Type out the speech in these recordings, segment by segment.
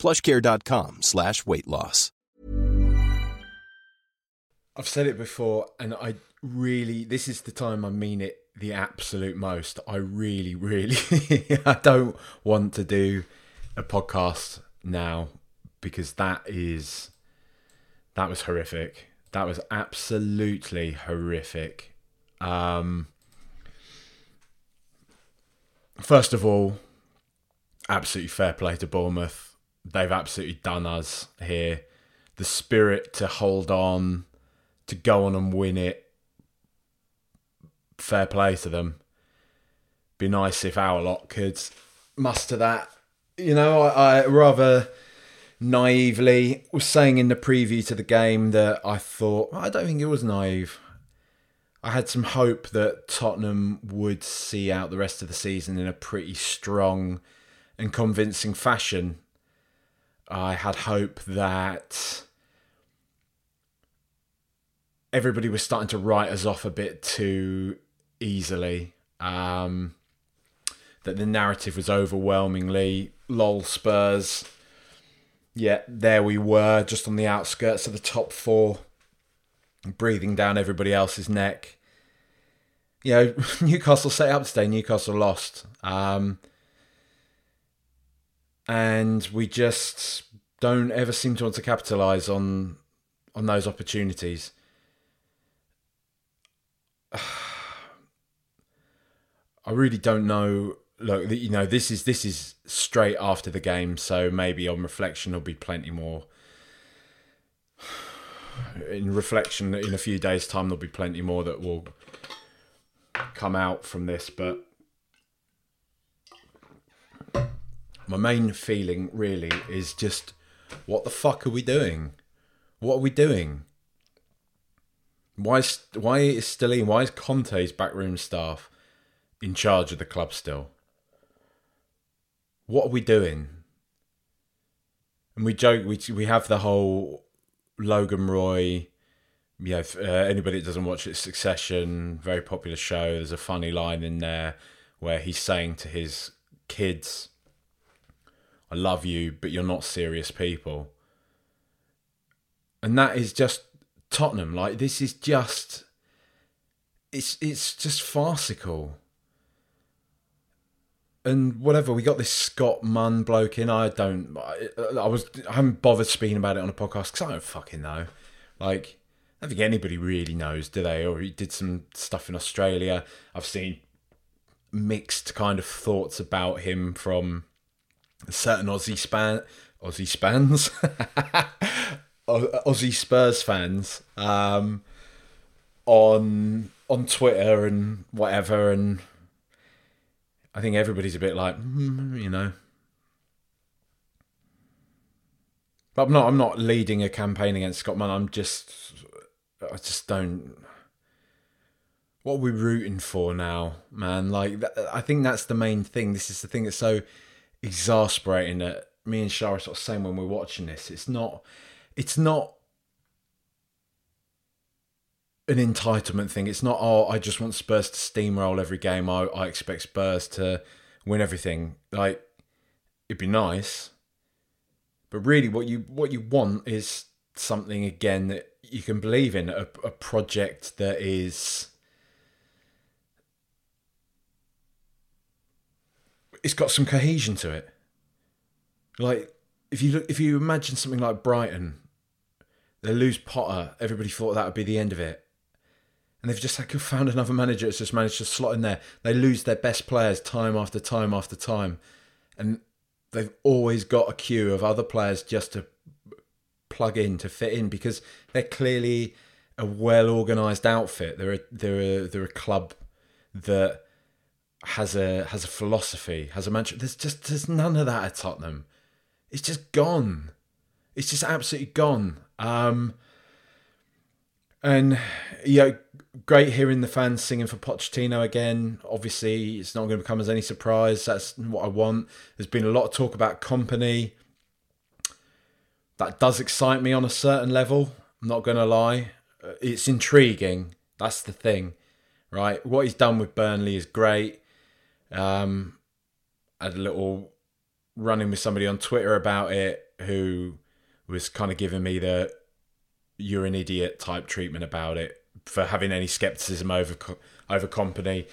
plushcare.com slash weight loss. I've said it before, and I really, this is the time I mean it the absolute most. I really, really, I don't want to do a podcast now because that is, that was horrific. That was absolutely horrific. Um, first of all, absolutely fair play to Bournemouth. They've absolutely done us here. The spirit to hold on, to go on and win it. Fair play to them. Be nice if our lot could muster that. You know, I, I rather naively was saying in the preview to the game that I thought I don't think it was naive. I had some hope that Tottenham would see out the rest of the season in a pretty strong and convincing fashion. I had hope that everybody was starting to write us off a bit too easily. Um, that the narrative was overwhelmingly lol Spurs. Yet there we were, just on the outskirts of the top four, breathing down everybody else's neck. You know, Newcastle set up today. Newcastle lost. Um, and we just don't ever seem to want to capitalise on on those opportunities. I really don't know. Look, you know, this is this is straight after the game, so maybe on reflection there'll be plenty more. In reflection, in a few days' time, there'll be plenty more that will come out from this. But my main feeling really is just, what the fuck are we doing? What are we doing? Why is why is Stellini, why is Conte's backroom staff in charge of the club still? What are we doing? And we joke, we we have the whole Logan Roy. Yeah, if, uh, anybody that doesn't watch it, Succession, very popular show. There's a funny line in there where he's saying to his kids, "I love you, but you're not serious people." And that is just Tottenham. Like this is just, it's it's just farcical and whatever we got this Scott Munn bloke in. I don't. I, I was. I haven't bothered speaking about it on a podcast because I don't fucking know. Like, I don't think anybody really knows, do they? Or he did some stuff in Australia. I've seen mixed kind of thoughts about him from certain Aussie span, Aussie spans, Aussie Spurs fans um, on on Twitter and whatever and I think everybody's a bit like, mm, you know. But I'm not. I'm not leading a campaign against Scott Munn. I'm just. I just don't. What are we rooting for now, man? Like, I think that's the main thing. This is the thing that's so exasperating that me and Shah are sort of saying when we're watching this. It's not. It's not an entitlement thing. It's not, oh, I just want Spurs to steamroll every game. I, I expect Spurs to win everything. Like, it'd be nice. But really, what you what you want is something again that you can believe in. A, a project that is. It's got some cohesion to it. Like if you look, if you imagine something like Brighton, they lose Potter. Everybody thought that would be the end of it and they've just like found another manager that's just managed to slot in there. They lose their best players time after time after time, and they've always got a queue of other players just to plug in to fit in because they're clearly a well organised outfit. They're a, they're a, they're a club that has a has a philosophy, has a mantra. There's just there's none of that at Tottenham. It's just gone. It's just absolutely gone. Um, and yeah, great hearing the fans singing for Pochettino again. Obviously, it's not going to become as any surprise. That's what I want. There's been a lot of talk about Kompany. That does excite me on a certain level. I'm not going to lie. It's intriguing. That's the thing, right? What he's done with Burnley is great. Um, I had a little running with somebody on Twitter about it who was kind of giving me the you're an idiot type treatment about it for having any skepticism over over Kompany.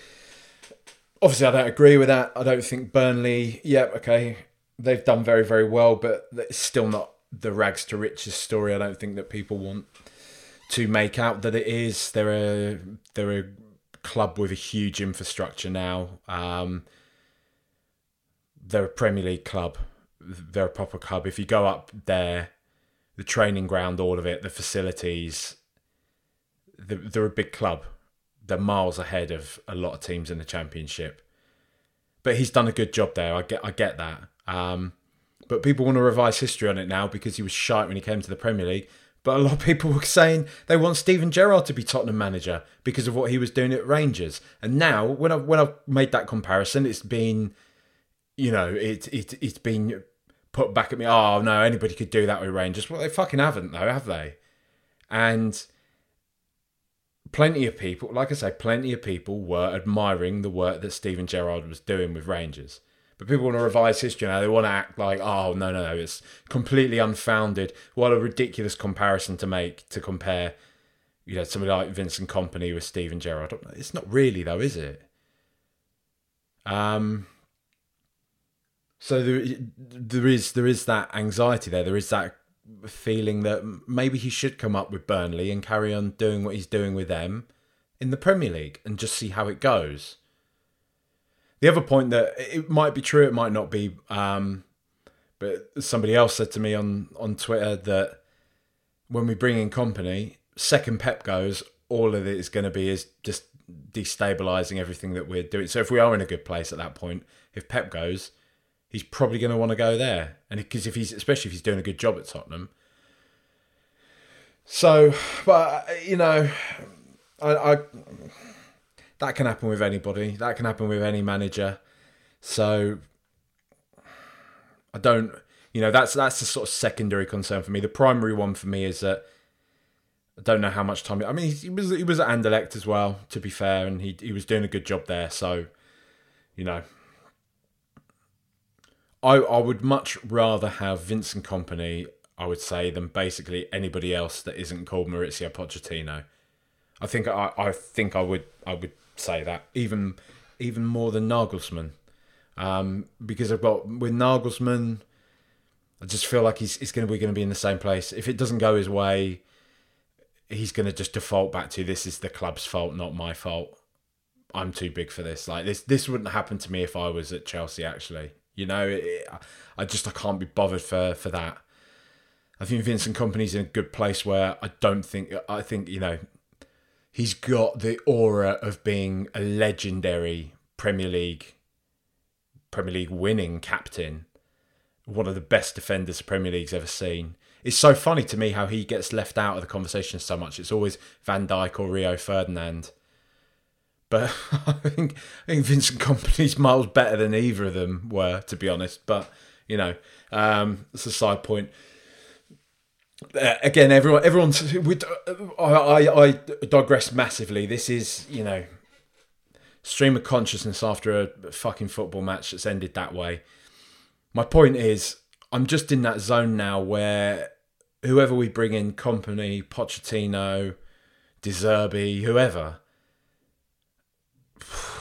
Obviously, I don't agree with that. I don't think Burnley. Yep, yeah, okay, they've done very very well, but it's still not the rags to riches story. I don't think that people want to make out that it is. They're a they're a club with a huge infrastructure now. Um, they're a Premier League club. They're a proper club. If you go up there, the training ground, all of it, the facilities, they're, they're a big club. They're miles ahead of a lot of teams in the Championship. But he's done a good job there. I get, I get that. Um, but people want to revise history on it now because he was shite when he came to the Premier League. But a lot of people were saying they want Steven Gerrard to be Tottenham manager because of what he was doing at Rangers. And now, when I've when I've made that comparison, it's been, you know, it it it's been put back at me. Oh no, anybody could do that with Rangers. Well, they fucking haven't though, have they? And plenty of people, like I say, plenty of people were admiring the work that Steven Gerrard was doing with Rangers. But people want to revise history now. They want to act like, oh, no, no, no, it's completely unfounded. What a ridiculous comparison to make to compare, you know, somebody like Vincent Kompany with Steven Gerrard. It's not really, though, is it? Um, so there, there is there is that anxiety there. There is that feeling that maybe he should come up with Burnley and carry on doing what he's doing with them in the Premier League and just see how it goes. The other point that it might be true, it might not be, um, but somebody else said to me on on Twitter that when we bring in Kompany, second Pep goes, all of it is going to be is just destabilizing everything that we're doing. So if we are in a good place at that point, if Pep goes, he's probably going to want to go there, and because if he's especially if he's doing a good job at Tottenham. So, but you know, I, I that can happen with anybody. That can happen with any manager. So I don't, you know, that's that's the sort of secondary concern for me. The primary one for me is that I don't know how much time. I mean, he was he was at Anderlecht as well, to be fair, and he he was doing a good job there. So, you know, I I would much rather have Vincent Kompany, I would say, than basically anybody else that isn't called Mauricio Pochettino. I think I I think I would I would say that even even more than Nagelsmann, um, because I've got with Nagelsmann, I just feel like he's he's going to be going to be in the same place. If it doesn't go his way, he's going to just default back to this is the club's fault, not my fault. I'm too big for this. Like this, this wouldn't happen to me if I was at Chelsea. Actually, you know, it, I just I can't be bothered for for that. I think Vincent Kompany's in a good place where I don't think I think you know he's got the aura of being a legendary Premier League Premier League winning captain, one of the best defenders the Premier League's ever seen. It's so funny to me how he gets left out of the conversation so much. It's always Van Dijk or Rio Ferdinand. But I think I think Vincent Kompany's miles better than either of them were, to be honest. But you know, um, it's a side point uh, again, everyone, everyone's. We, I, I, I digress massively. This is, you know, stream of consciousness after a fucking football match that's ended that way. My point is, I'm just in that zone now where whoever we bring in, Kompany, Pochettino, De Zerbi, whoever,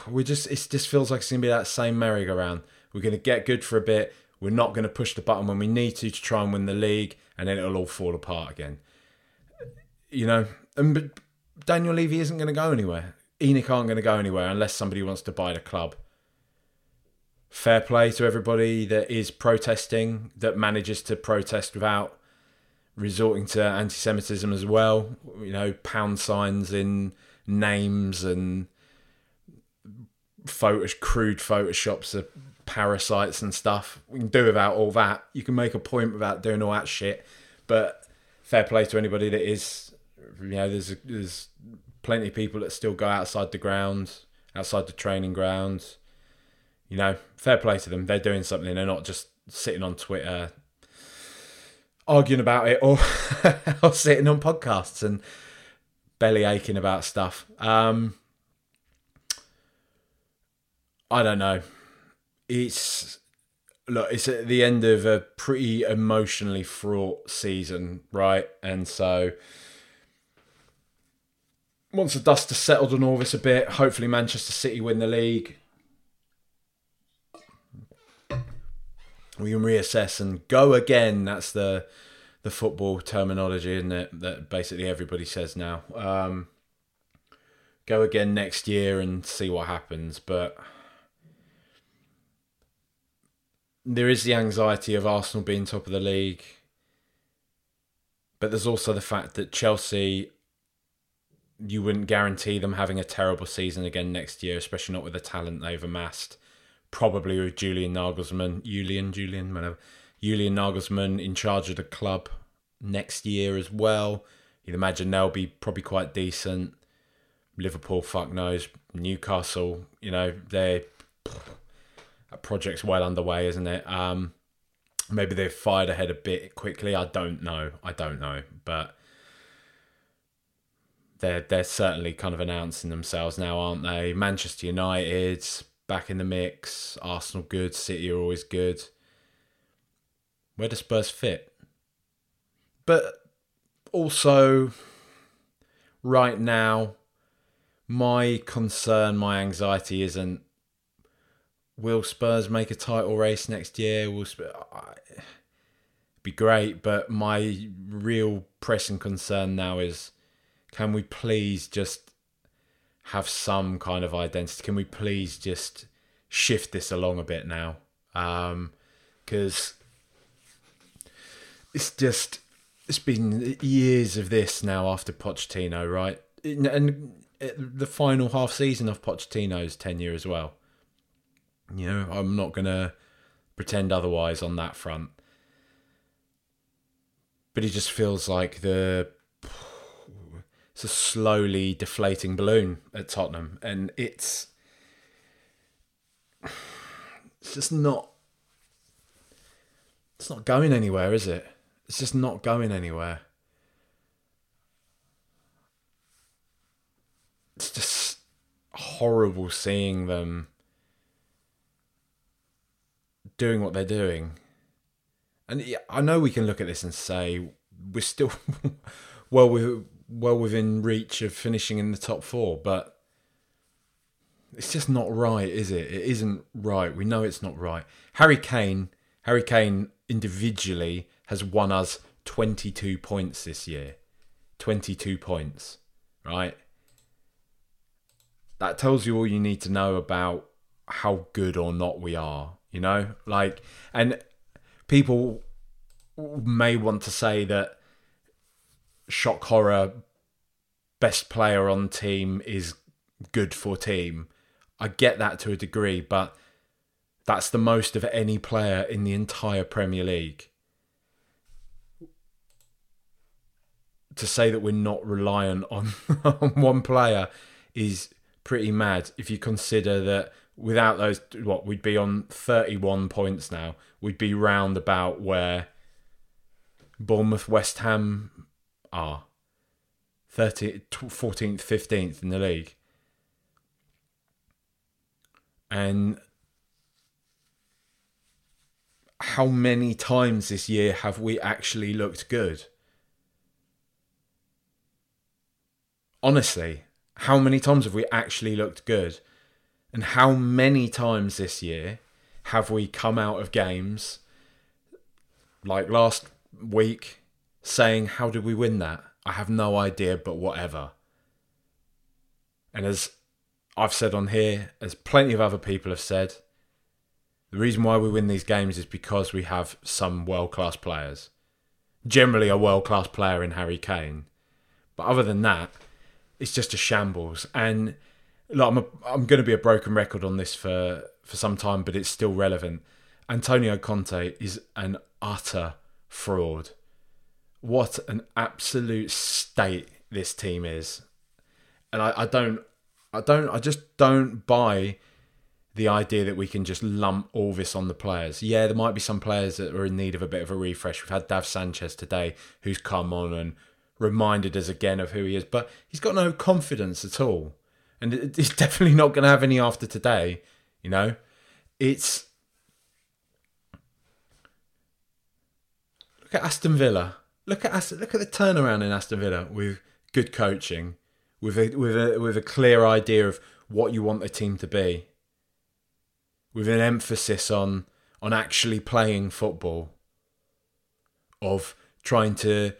we just it just feels like it's gonna be that same merry-go-round. We're gonna get good for a bit. We're not gonna push the button when we need to to try and win the league and then it'll all fall apart again. You know, and Daniel Levy isn't going to go anywhere. ENIC aren't going to go anywhere unless somebody wants to buy the club. Fair play to everybody that is protesting, that manages to protest without resorting to anti-Semitism as well. You know, pound signs in names and photos, crude photoshops parasites and stuff. We can do without all that. You can make a point without doing all that shit. but fair play to anybody that is. You know, there's there's plenty of people that still go outside the ground, outside the training grounds. You know, fair play to them. They're doing something. They're not just sitting on Twitter arguing about it or, or sitting on podcasts and belly aching about stuff. Um, I don't know. It's look, it's at the end of a pretty emotionally fraught season, right? And so once the dust has settled on all this a bit, hopefully Manchester City win the league. We can reassess and go again. That's the the football terminology, isn't it? That basically everybody says now. Um, go again next year and see what happens. But there is the anxiety of Arsenal being top of the league. But there's also the fact that Chelsea, you wouldn't guarantee them having a terrible season again next year, especially not with the talent they've amassed. Probably with Julian Nagelsmann, Julian, Julian, whatever. Julian Nagelsmann in charge of the club next year as well. You'd imagine they'll be probably quite decent. Liverpool, fuck knows. Newcastle, you know, they that project's well underway, isn't it? Um, maybe they've fired ahead a bit quickly. I don't know. I don't know, but they're they're certainly kind of announcing themselves now, aren't they? Manchester United back in the mix. Arsenal good. City are always good. Where does Spurs fit? But also, right now, my concern, my anxiety isn't will Spurs make a title race next year? Will be great, but my real pressing concern now is can we please just have some kind of identity? Can we please just shift this along a bit now? Because um, it's just it's been years of this now after Pochettino, right? And the final half season of Pochettino's tenure as well. You know, I'm not going to pretend otherwise on that front. But it just feels like the it's a slowly deflating balloon at Tottenham, and it's it's just not it's not going anywhere, is it? It's just not going anywhere. It's just horrible seeing them doing what they're doing. And I know we can look at this and say we're still well we well within reach of finishing in the top four, but it's just not right, is it? It isn't right. We know it's not right. Harry Kane, Harry Kane individually has won us 22 points this year. 22 points, right? That tells you all you need to know about how good or not we are, you know? Like, and people may want to say that shock horror best player on team is good for team. I get that to a degree, but that's the most of any player in the entire Premier League. To say that we're not reliant on, on one player is pretty mad if you consider that without those what we'd be on 31 points now. We'd be round about where Bournemouth West Ham are. 30 14th 15th in the league. And how many times this year have we actually looked good? Honestly how many times have we actually looked good and how many times this year have we come out of games like last week saying, How did we win that? I have no idea, but whatever. And as I've said on here, as plenty of other people have said, the reason why we win these games is because we have some world class players. Generally, a world class player in Harry Kane. But other than that, it's just a shambles. And like, I'm, I'm going to be a broken record on this for, for some time, but it's still relevant. Antonio Conte is an utter fraud. what an absolute state this team is, and I, I don't, I don't, I just don't buy the idea that we can just lump all this on the players. Yeah, there might be some players that are in need of a bit of a refresh. We've had Dav Sanchez today, who's come on and reminded us again of who he is, but he's got no confidence at all, and it's definitely not going to have any after today. You know, it's look at Aston Villa. Look at Aston, look at the turnaround in Aston Villa with good coaching, with a with a with a clear idea of what you want the team to be, with an emphasis on on actually playing football, of trying to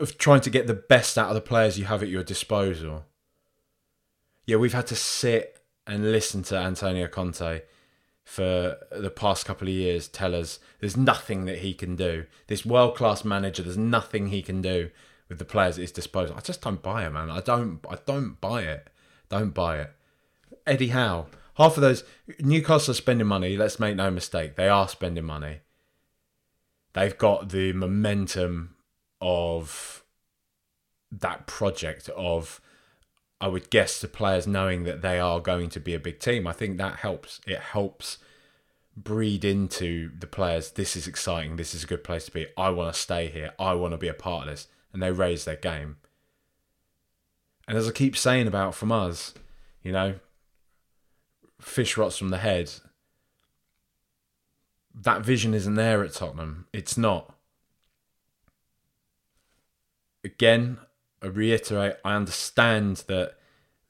of trying to get the best out of the players you have at your disposal. Yeah, we've had to sit and listen to Antonio Conte for the past couple of years tell us there's nothing that he can do. This world class manager, there's nothing he can do with the players at his disposal. I just don't buy it, man. I don't I don't buy it. Don't buy it. Eddie Howe. Half of those Newcastle are spending money, let's make no mistake. They are spending money. They've got the momentum of that project of I would guess the players knowing that they are going to be a big team. I think that helps. It helps breed into the players. This is exciting. This is a good place to be. I want to stay here. I want to be a part of this. And they raise their game. And as I keep saying about from us, you know, fish rots from the head. That vision isn't there at Tottenham. It's not. Again, I reiterate, I understand that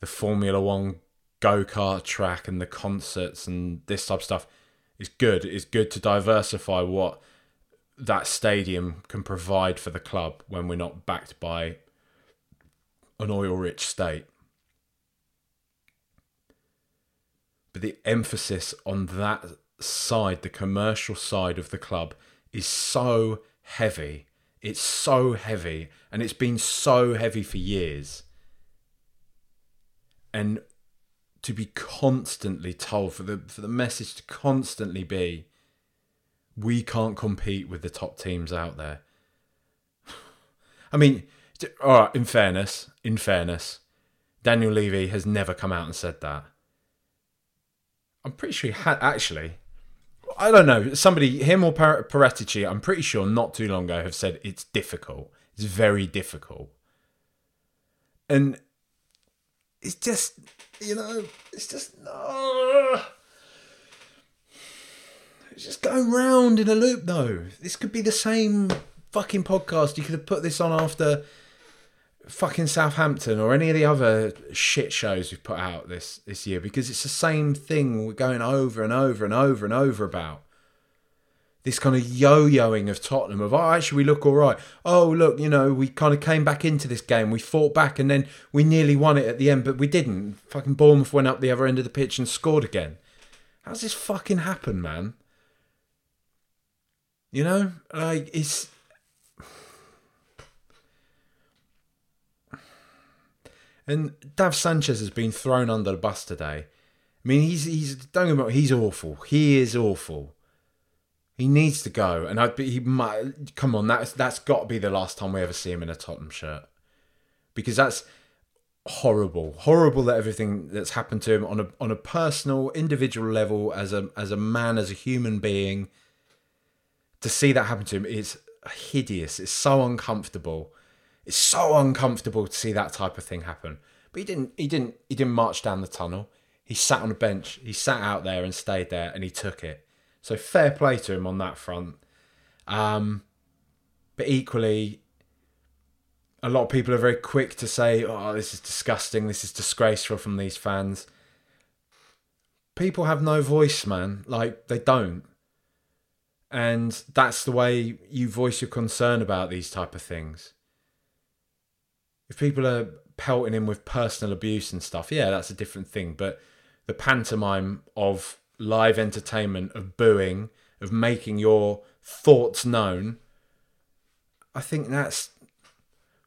the Formula One go kart track and the concerts and this type of stuff is good. It's good to diversify what that stadium can provide for the club when we're not backed by an oil rich state. But the emphasis on that side, the commercial side of the club, is so heavy it's so heavy and it's been so heavy for years. And to be constantly told for the for the message to constantly be we can't compete with the top teams out there. I mean, all right, in fairness, in fairness, Daniel Levy has never come out and said that. I'm pretty sure he had actually. I don't know. Somebody, him or Paratici, I'm pretty sure not too long ago have said it's difficult. It's very difficult. And it's just, you know, it's just, no. It's just going round in a loop, though. This could be the same fucking podcast. You could have put this on after fucking Southampton or any of the other shit shows we've put out this this year because it's the same thing we're going over and over and over and over about. This kind of yo-yoing of Tottenham of oh actually we look all right. Oh look, you know we kind of came back into this game. We fought back and then we nearly won it at the end, but we didn't. Fucking Bournemouth went up the other end of the pitch and scored again. How's this fucking happen, man? You know, like it's And Dav Sanchez has been thrown under the bus today. I mean, he's he's don't get me wrong, he's awful. He is awful. He needs to go, and I'd be he might come on. That's that's got to be the last time we ever see him in a Tottenham shirt, because that's horrible, horrible that everything that's happened to him on a on a personal, individual level, as a as a man, as a human being. To see that happen to him is hideous. It's so uncomfortable. It's so uncomfortable to see that type of thing happen. But he didn't. He didn't. He didn't march down the tunnel. He sat on a bench. He sat out there and stayed there, and he took it. So fair play to him on that front. Um, but equally, a lot of people are very quick to say, "Oh, this is disgusting. This is disgraceful from these fans." People have no voice, man. Like they don't, and that's the way you voice your concern about these type of things if people are pelting him with personal abuse and stuff, yeah, that's a different thing. But the pantomime of live entertainment, of booing, of making your thoughts known, I think that's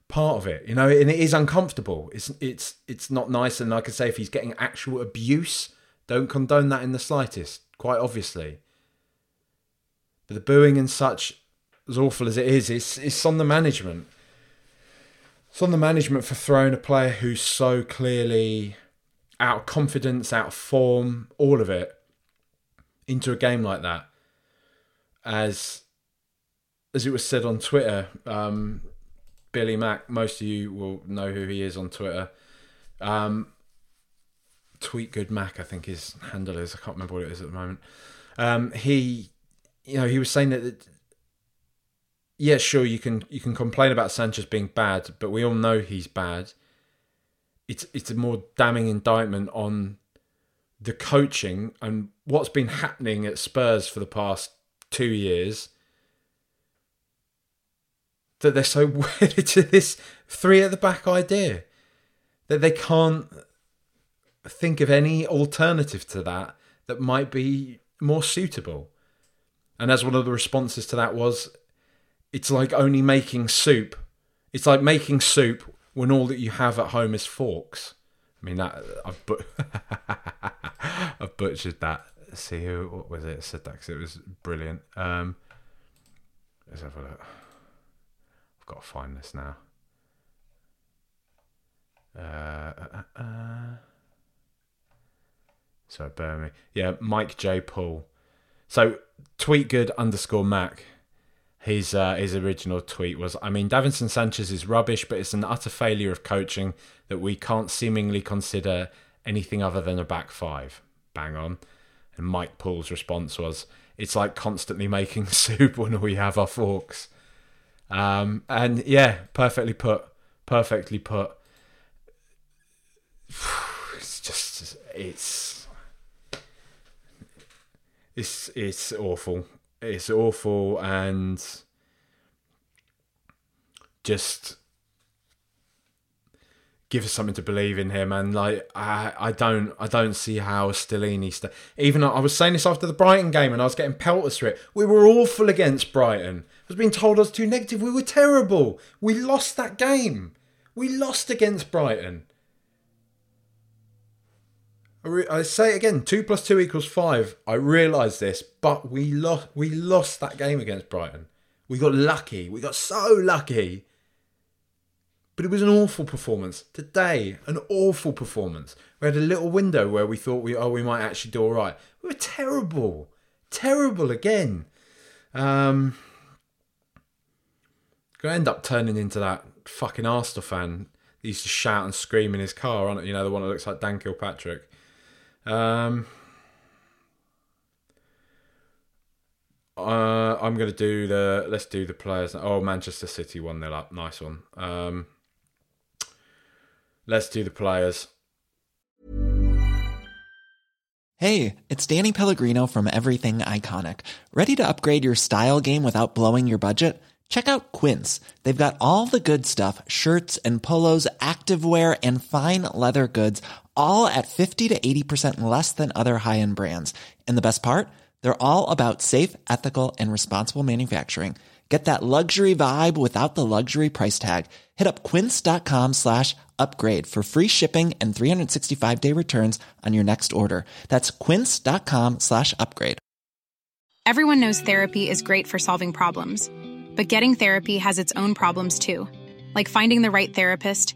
part of it. You know, and it is uncomfortable. It's it's it's not nice. And like I say, if he's getting actual abuse, don't condone that in the slightest. Quite obviously. But the booing and such, as awful as it is, it's it's on the management. It's on the management for throwing a player who's so clearly out of confidence, out of form, all of it, into a game like that. As as it was said on Twitter, um, Billy Mack, most of you will know who he is on Twitter. Um, Tweet Good Mac, I think his handle is. I can't remember what it is at the moment. Um, he, you know, he was saying that. Yeah, sure, you can you can complain about Sanchez being bad, but we all know he's bad. It's it's a more damning indictment on the coaching and what's been happening at Spurs for the past two years that they're so wedded to this three at the back idea that they can't think of any alternative to that that might be more suitable. And as one of the responses to that was, it's like only making soup. It's like making soup when all that you have at home is forks. I mean that I've, but- I've butchered that. See who what was it? Said that because it was brilliant. Um, let's have a look. I've got to find this now. Uh, uh, uh, uh. Sorry, bear me. Yeah, Mike J. Paul. So tweet good underscore Mac. His uh, his original tweet was, I mean, Davinson Sanchez is rubbish, but it's an utter failure of coaching that we can't seemingly consider anything other than a back five. Bang on. And Mike Paul's response was, it's like constantly making soup when we have our forks. Um, and yeah, perfectly put. Perfectly put. It's just, it's, it's, it's awful. It's awful and just give us something to believe in him and like I, I don't I don't see how Stellini st- even I was saying this after the Brighton game and I was getting pelters for it we were awful against Brighton. I was being told I was too negative. We were terrible. We lost that game. We lost against Brighton I, say it again two plus two equals five I realise this but we lost we lost that game against Brighton we got lucky we got so lucky but it was an awful performance today. An awful performance. We had a little window where we thought we oh we might actually do all right. We were terrible, terrible again. Um, gonna end up turning into that fucking Arsenal fan. That used to shout and scream in his car, on it. You know the one that looks like Dan Kilpatrick. Um, uh, I'm gonna do the. Let's do the players. Oh, Manchester City one 0 up. Nice one. Um, Let's do the players. Hey, it's Danny Pellegrino from Everything Iconic. Ready to upgrade your style game without blowing your budget? Check out Quince. They've got all the good stuff shirts and polos, activewear, and fine leather goods, all at 50 to 80% less than other high end brands. And the best part? They're all about safe, ethical, and responsible manufacturing. Get that luxury vibe without the luxury price tag. Hit up quince.com slash upgrade for free shipping and 365 day returns on your next order. That's quince.com slash upgrade. Everyone knows therapy is great for solving problems, but getting therapy has its own problems too, like finding the right therapist,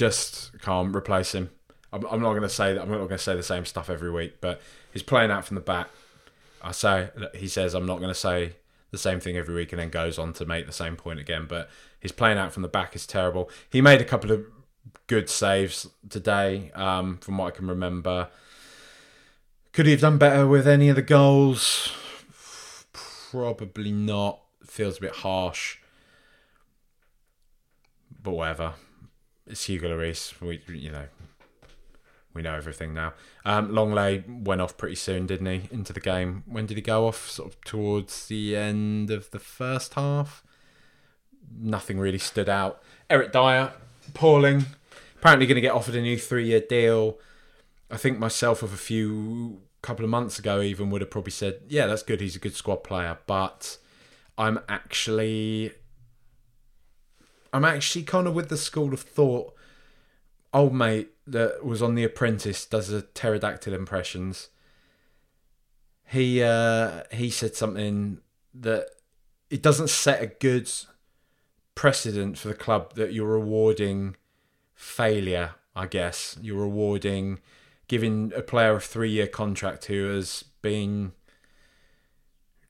just can't replace him. I'm, I'm not going to say that. I'm not going to say the same stuff every week, but he's playing out from the back. I say he says I'm not going to say the same thing every week and then goes on to make the same point again. But his playing out from the back is terrible. He made a couple of good saves today, um, from what I can remember. Could he have done better with any of the goals? Probably not. Feels a bit harsh. But whatever. It's Hugo Lloris. We, you know, we know everything now. Um, Lenglet went off pretty soon, didn't he? Into the game. When did he go off? Sort of towards the end of the first half. nothing really stood out. Eric Dier, appalling. Apparently going to get offered a new three-year deal. I think myself of a few couple of months ago even would have probably said, yeah, that's good. He's a good squad player, but I'm actually I'm actually kind of with the school of thought. Old mate that was on The Apprentice does a pterodactyl impressions. He uh, he said something that it doesn't set a good precedent for the club that you're rewarding failure. I guess you're rewarding giving a player a three year contract who has been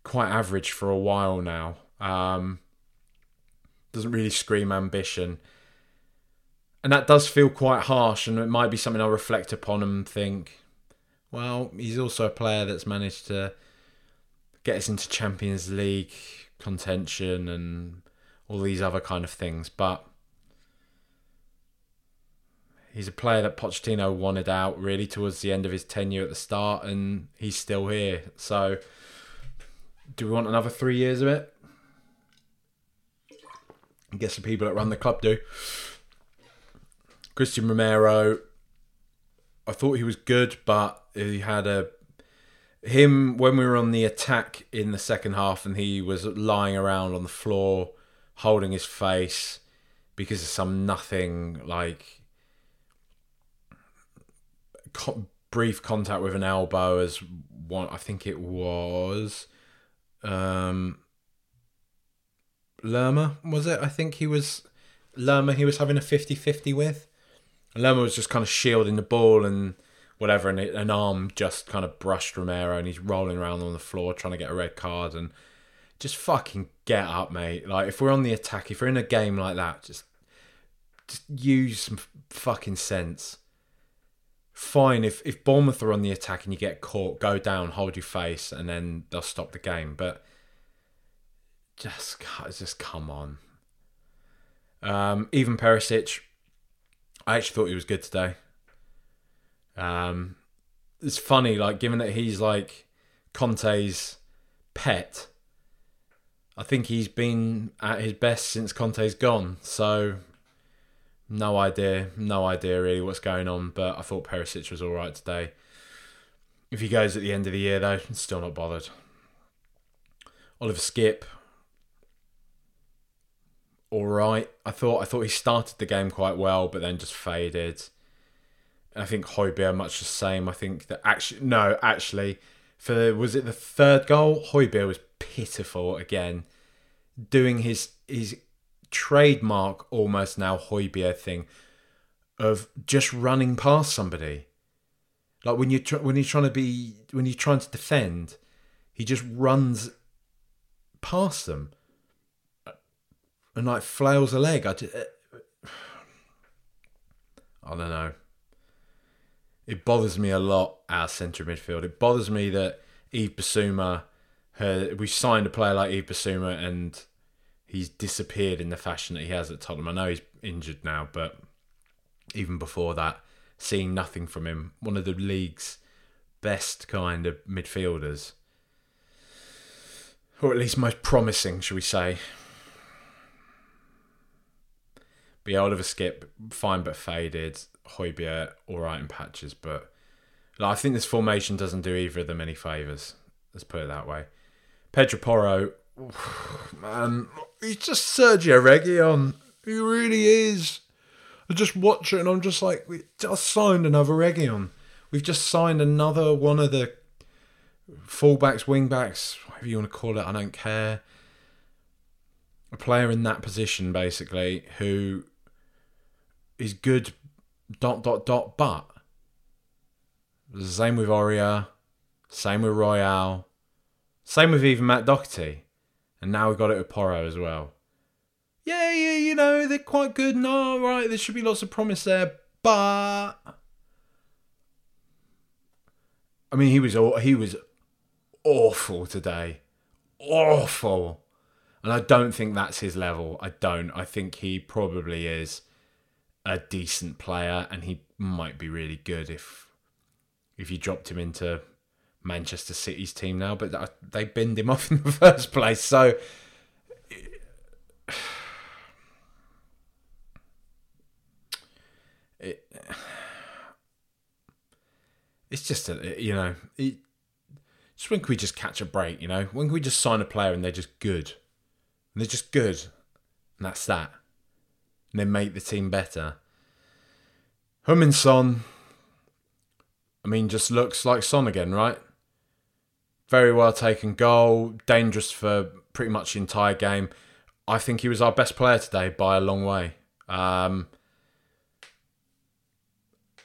quite average for a while now. Um, doesn't really scream ambition. And that does feel quite harsh, and it might be something I'll reflect upon and think, well, he's also a player that's managed to get us into Champions League contention and all these other kind of things. But he's a player that Pochettino wanted out really towards the end of his tenure at the start, and he's still here. So, do we want another three years of it? I guess the people that run the club do. Christian Romero, I thought he was good, but he had a him when we were on the attack in the second half, and he was lying around on the floor, holding his face because of some nothing like brief contact with an elbow as one. I think it was. Um, Lerma, was it? I think he was Lerma he was having a 50-50 with. Lerma was just kind of shielding the ball and whatever, and it, an arm just kind of brushed Romero, and he's rolling around on the floor trying to get a red card. And just fucking get up, mate. Like if we're on the attack, if we're in a game like that, just just use some fucking sense. Fine if if Bournemouth are on the attack and you get caught, go down, hold your face, and then they'll stop the game. But just just come on. Um, even Perisic, I actually thought he was good today. Um, it's funny, like given that he's like Conte's pet. I think he's been at his best since Conte's gone. So no idea, no idea really what's going on. But I thought Perisic was all right today. If he goes at the end of the year, though, still not bothered. Oliver Skipp, all right. I thought I thought he started the game quite well, but then just faded. I think Højbjerg much the same. I think that actually no, actually, for was it the third goal? Højbjerg was pitiful again, doing his his trademark almost now Højbjerg thing of just running past somebody. Like when you when you're trying to be when you're trying to defend, he just runs past them and like flails a leg. I, just, uh, I don't know. It bothers me a lot our centre midfield. It bothers me that Yves Bissouma, her, we signed a player like Yves Bissouma and he's disappeared in the fashion that he has at Tottenham. I know he's injured now, but even before that, seeing nothing from him, one of the league's best kind of midfielders, or at least most promising, shall we say. But yeah, Oliver Skipp, fine but faded. Højbjerg, all right in patches, but like, I think this formation doesn't do either of them any favours. Let's put it that way. Pedro Porro, man, he's just Sergio Reguilon. He really is. I just watch it and I'm just like, we just signed another Reguilon. We've just signed another one of the fullbacks, wingbacks, whatever you want to call it. I don't care. A player in that position, basically, who is good. Dot dot dot. But same with Aurier, same with Royal, same with even Matt Doherty, and now we've got it with Porro as well. Yeah, yeah, you know they're quite good. No, right, there should be lots of promise there, but I mean, he was he was awful today, awful, and I don't think that's his level. I don't. I think he probably is a decent player, and he might be really good if if you dropped him into Manchester City's team now. But they binned him off in the first place, so. It, it's just a you know it, just when can we just catch a break you know when can we just sign a player and they're just good and they're just good and that's that they make the team better. Heung-min Son, I mean, just looks like Son again, right? Very well taken goal, dangerous for pretty much the entire game. I think he was our best player today by a long way. Um,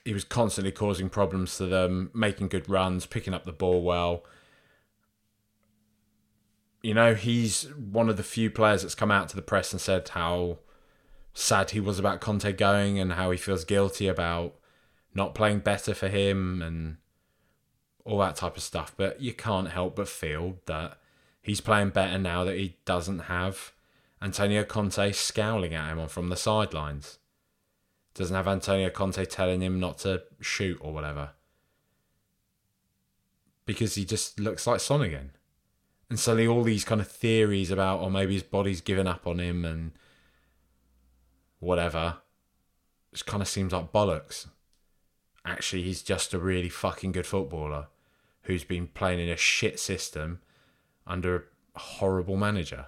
he was constantly causing problems to them, making good runs, picking up the ball well. You know, he's one of the few players that's come out to the press and said how sad he was about Conte going and how he feels guilty about not playing better for him and all that type of stuff. But you can't help but feel that he's playing better now that he doesn't have Antonio Conte scowling at him from the sidelines doesn't have Antonio Conte telling him not to shoot or whatever. Because he just looks like Son again. And suddenly all these kind of theories about, or oh, maybe his body's given up on him and whatever, just kind of seems like bollocks. Actually, he's just a really fucking good footballer who's been playing in a shit system under a horrible manager.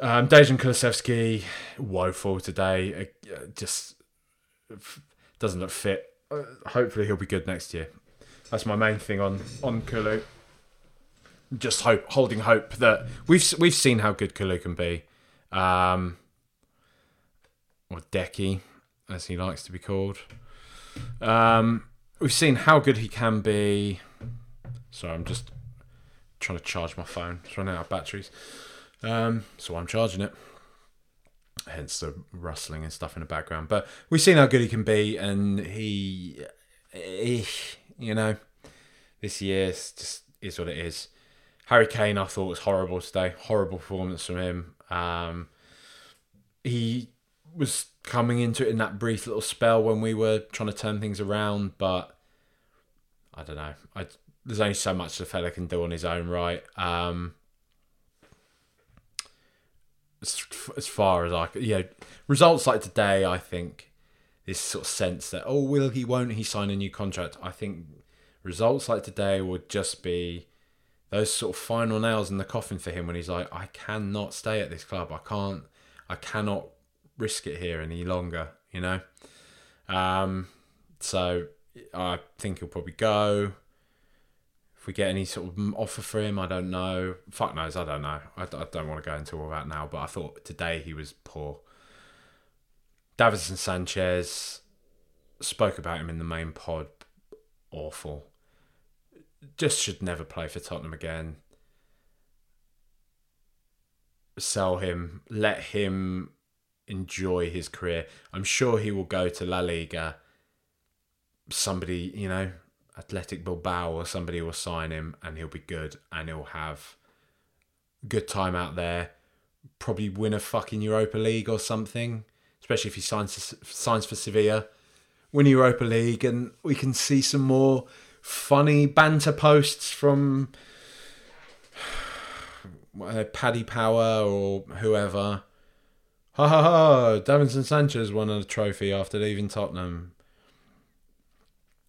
Um, Dejan Kulusevski, woeful today. Uh, just doesn't look fit. Uh, hopefully, he'll be good next year. That's my main thing on on Kulu. Just hope, holding hope that we've we've seen how good Kulu can be, um, or Decky, as he likes to be called. Um, we've seen how good he can be. Sorry, I'm just trying to charge my phone. It's running out of batteries. Um, so I'm charging it. Hence the rustling and stuff in the background. But we've seen how good he can be, and he, he you know, this year just is what it is. Harry Kane, I thought was horrible today. Horrible performance from him. Um, he was coming into it in that brief little spell when we were trying to turn things around, but I don't know. I, there's only so much the fella can do on his own right. Um, as, as far as I could, you know, results like today, I think this sort of sense that oh, will he, won't he sign a new contract? I think results like today would just be those sort of final nails in the coffin for him when he's like, I cannot stay at this club. I can't. I cannot risk it here any longer. You know. Um, so I think he'll probably go. If we get any sort of offer for him, I don't know. Fuck knows, I don't know. I, I don't want to go into all that now, but I thought today he was poor. Davinson Sanchez spoke about him in the main pod. Awful. Just should never play for Tottenham again. Sell him. Let him enjoy his career. I'm sure he will go to La Liga. Somebody, you know, Athletic Bilbao or somebody will sign him and he'll be good and he'll have good time out there. Probably win a fucking Europa League or something, especially if he signs signs for Sevilla. Win Europa League and we can see some more funny banter posts from uh, Paddy Power or whoever. Ha ha ha! Davinson Sanchez won a trophy after leaving Tottenham.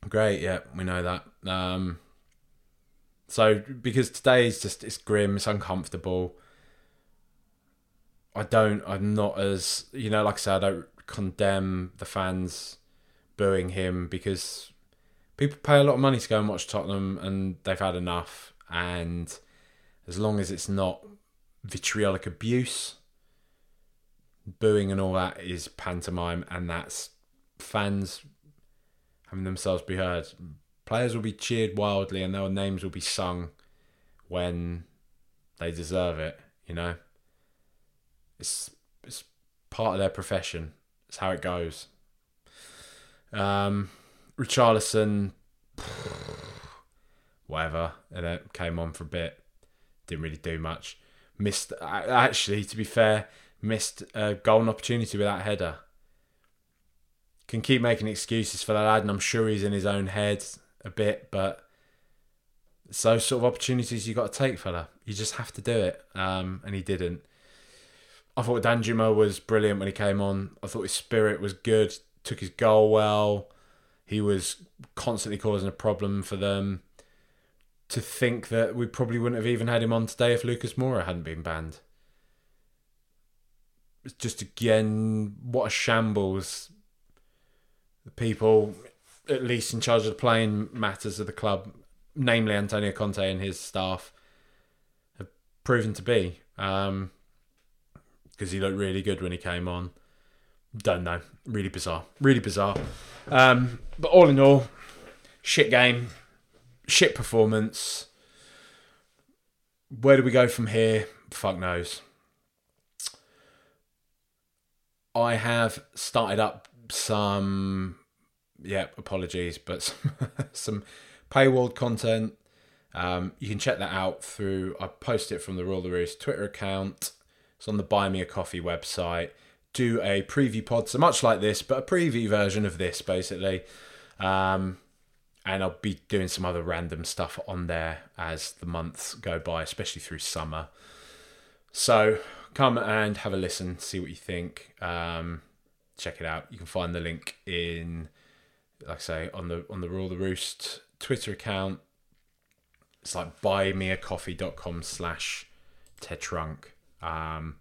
Great, yeah, we know that. Um, so because today is just it's grim, it's uncomfortable. I don't. I'm not as you know. Like I said, I don't condemn the fans booing him because people pay a lot of money to go and watch Tottenham, and they've had enough. And as long as it's not vitriolic abuse, booing and all that is pantomime, and that's fans having themselves be heard. Players will be cheered wildly and their names will be sung when they deserve it, you know? It's, it's part of their profession. It's how it goes. Um, Richarlison, whatever, and it came on for a bit. Didn't really do much. Missed, actually, to be fair, missed a golden opportunity with that header can keep making excuses for that lad, and I'm sure he's in his own head a bit, but so sort of opportunities you got to take, fella. You just have to do it, um, and he didn't. I thought Danjuma was brilliant when he came on. I thought his spirit was good, took his goal well. He was constantly causing a problem for them. To think that we probably wouldn't have even had him on today if Lucas Moura hadn't been banned. Just again, what a shambles. The people, at least in charge of the playing matters of the club, namely Antonio Conte and his staff, have proven to be. Um, because he looked really good when he came on. Don't know. Really bizarre. Really bizarre. Um, but all in all, shit game, shit performance. Where do we go from here? Fuck knows. I have started up some, yeah, apologies, but some, some paywalled content. Um, you can check that out through, I post it from the Rule the Roost Twitter account. It's on the Buy Me a Coffee website. Do a preview pod, so much like this, but a preview version of this, basically. Um, and I'll be doing some other random stuff on there as the months go by, especially through summer. So come and have a listen, see what you think. Um, check it out. You can find the link in, like I say, on the on the Rule the Roost Twitter account. It's like buymeacoffee.com slash tetrunk. Um,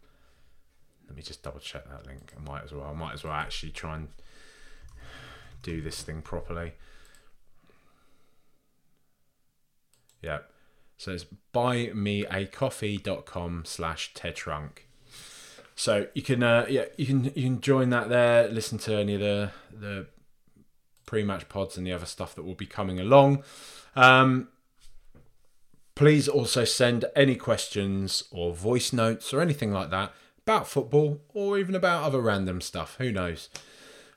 let me just double check that link. I might as well. I might as well actually try and do this thing properly. Yeah. So it's buymeacoffee.com slash tetrunk. So you can uh, yeah you can you can join that there. Listen to any of the the pre-match pods and the other stuff that will be coming along. Um, please also send any questions or voice notes or anything like that about football or even about other random stuff. Who knows?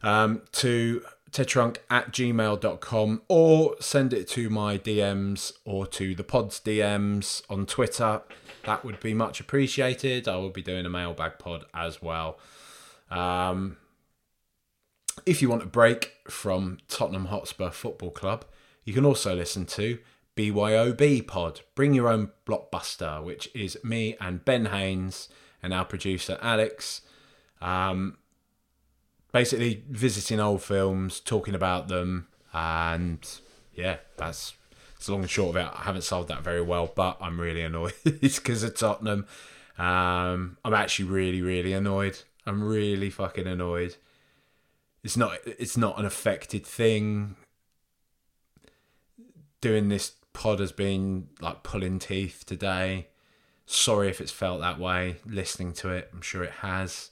Um, to tetrunk at gmail.com or send it to my DMs or to the pod's DMs on Twitter. That would be much appreciated. I will be doing a mailbag pod as well. Um, if you want a break from Tottenham Hotspur Football Club, you can also listen to BYOB Pod, Bring Your Own Blockbuster, which is me and Ben Haynes and our producer Alex. Um, basically visiting old films, talking about them, and yeah, that's it's long and short of it. I haven't solved that very well, but I'm really annoyed. it's because of Tottenham. Um, I'm actually really, really annoyed. I'm really fucking annoyed. It's not. It's not an affected thing. Doing this pod has been like pulling teeth today. Sorry if it's felt that way. Listening to it, I'm sure it has.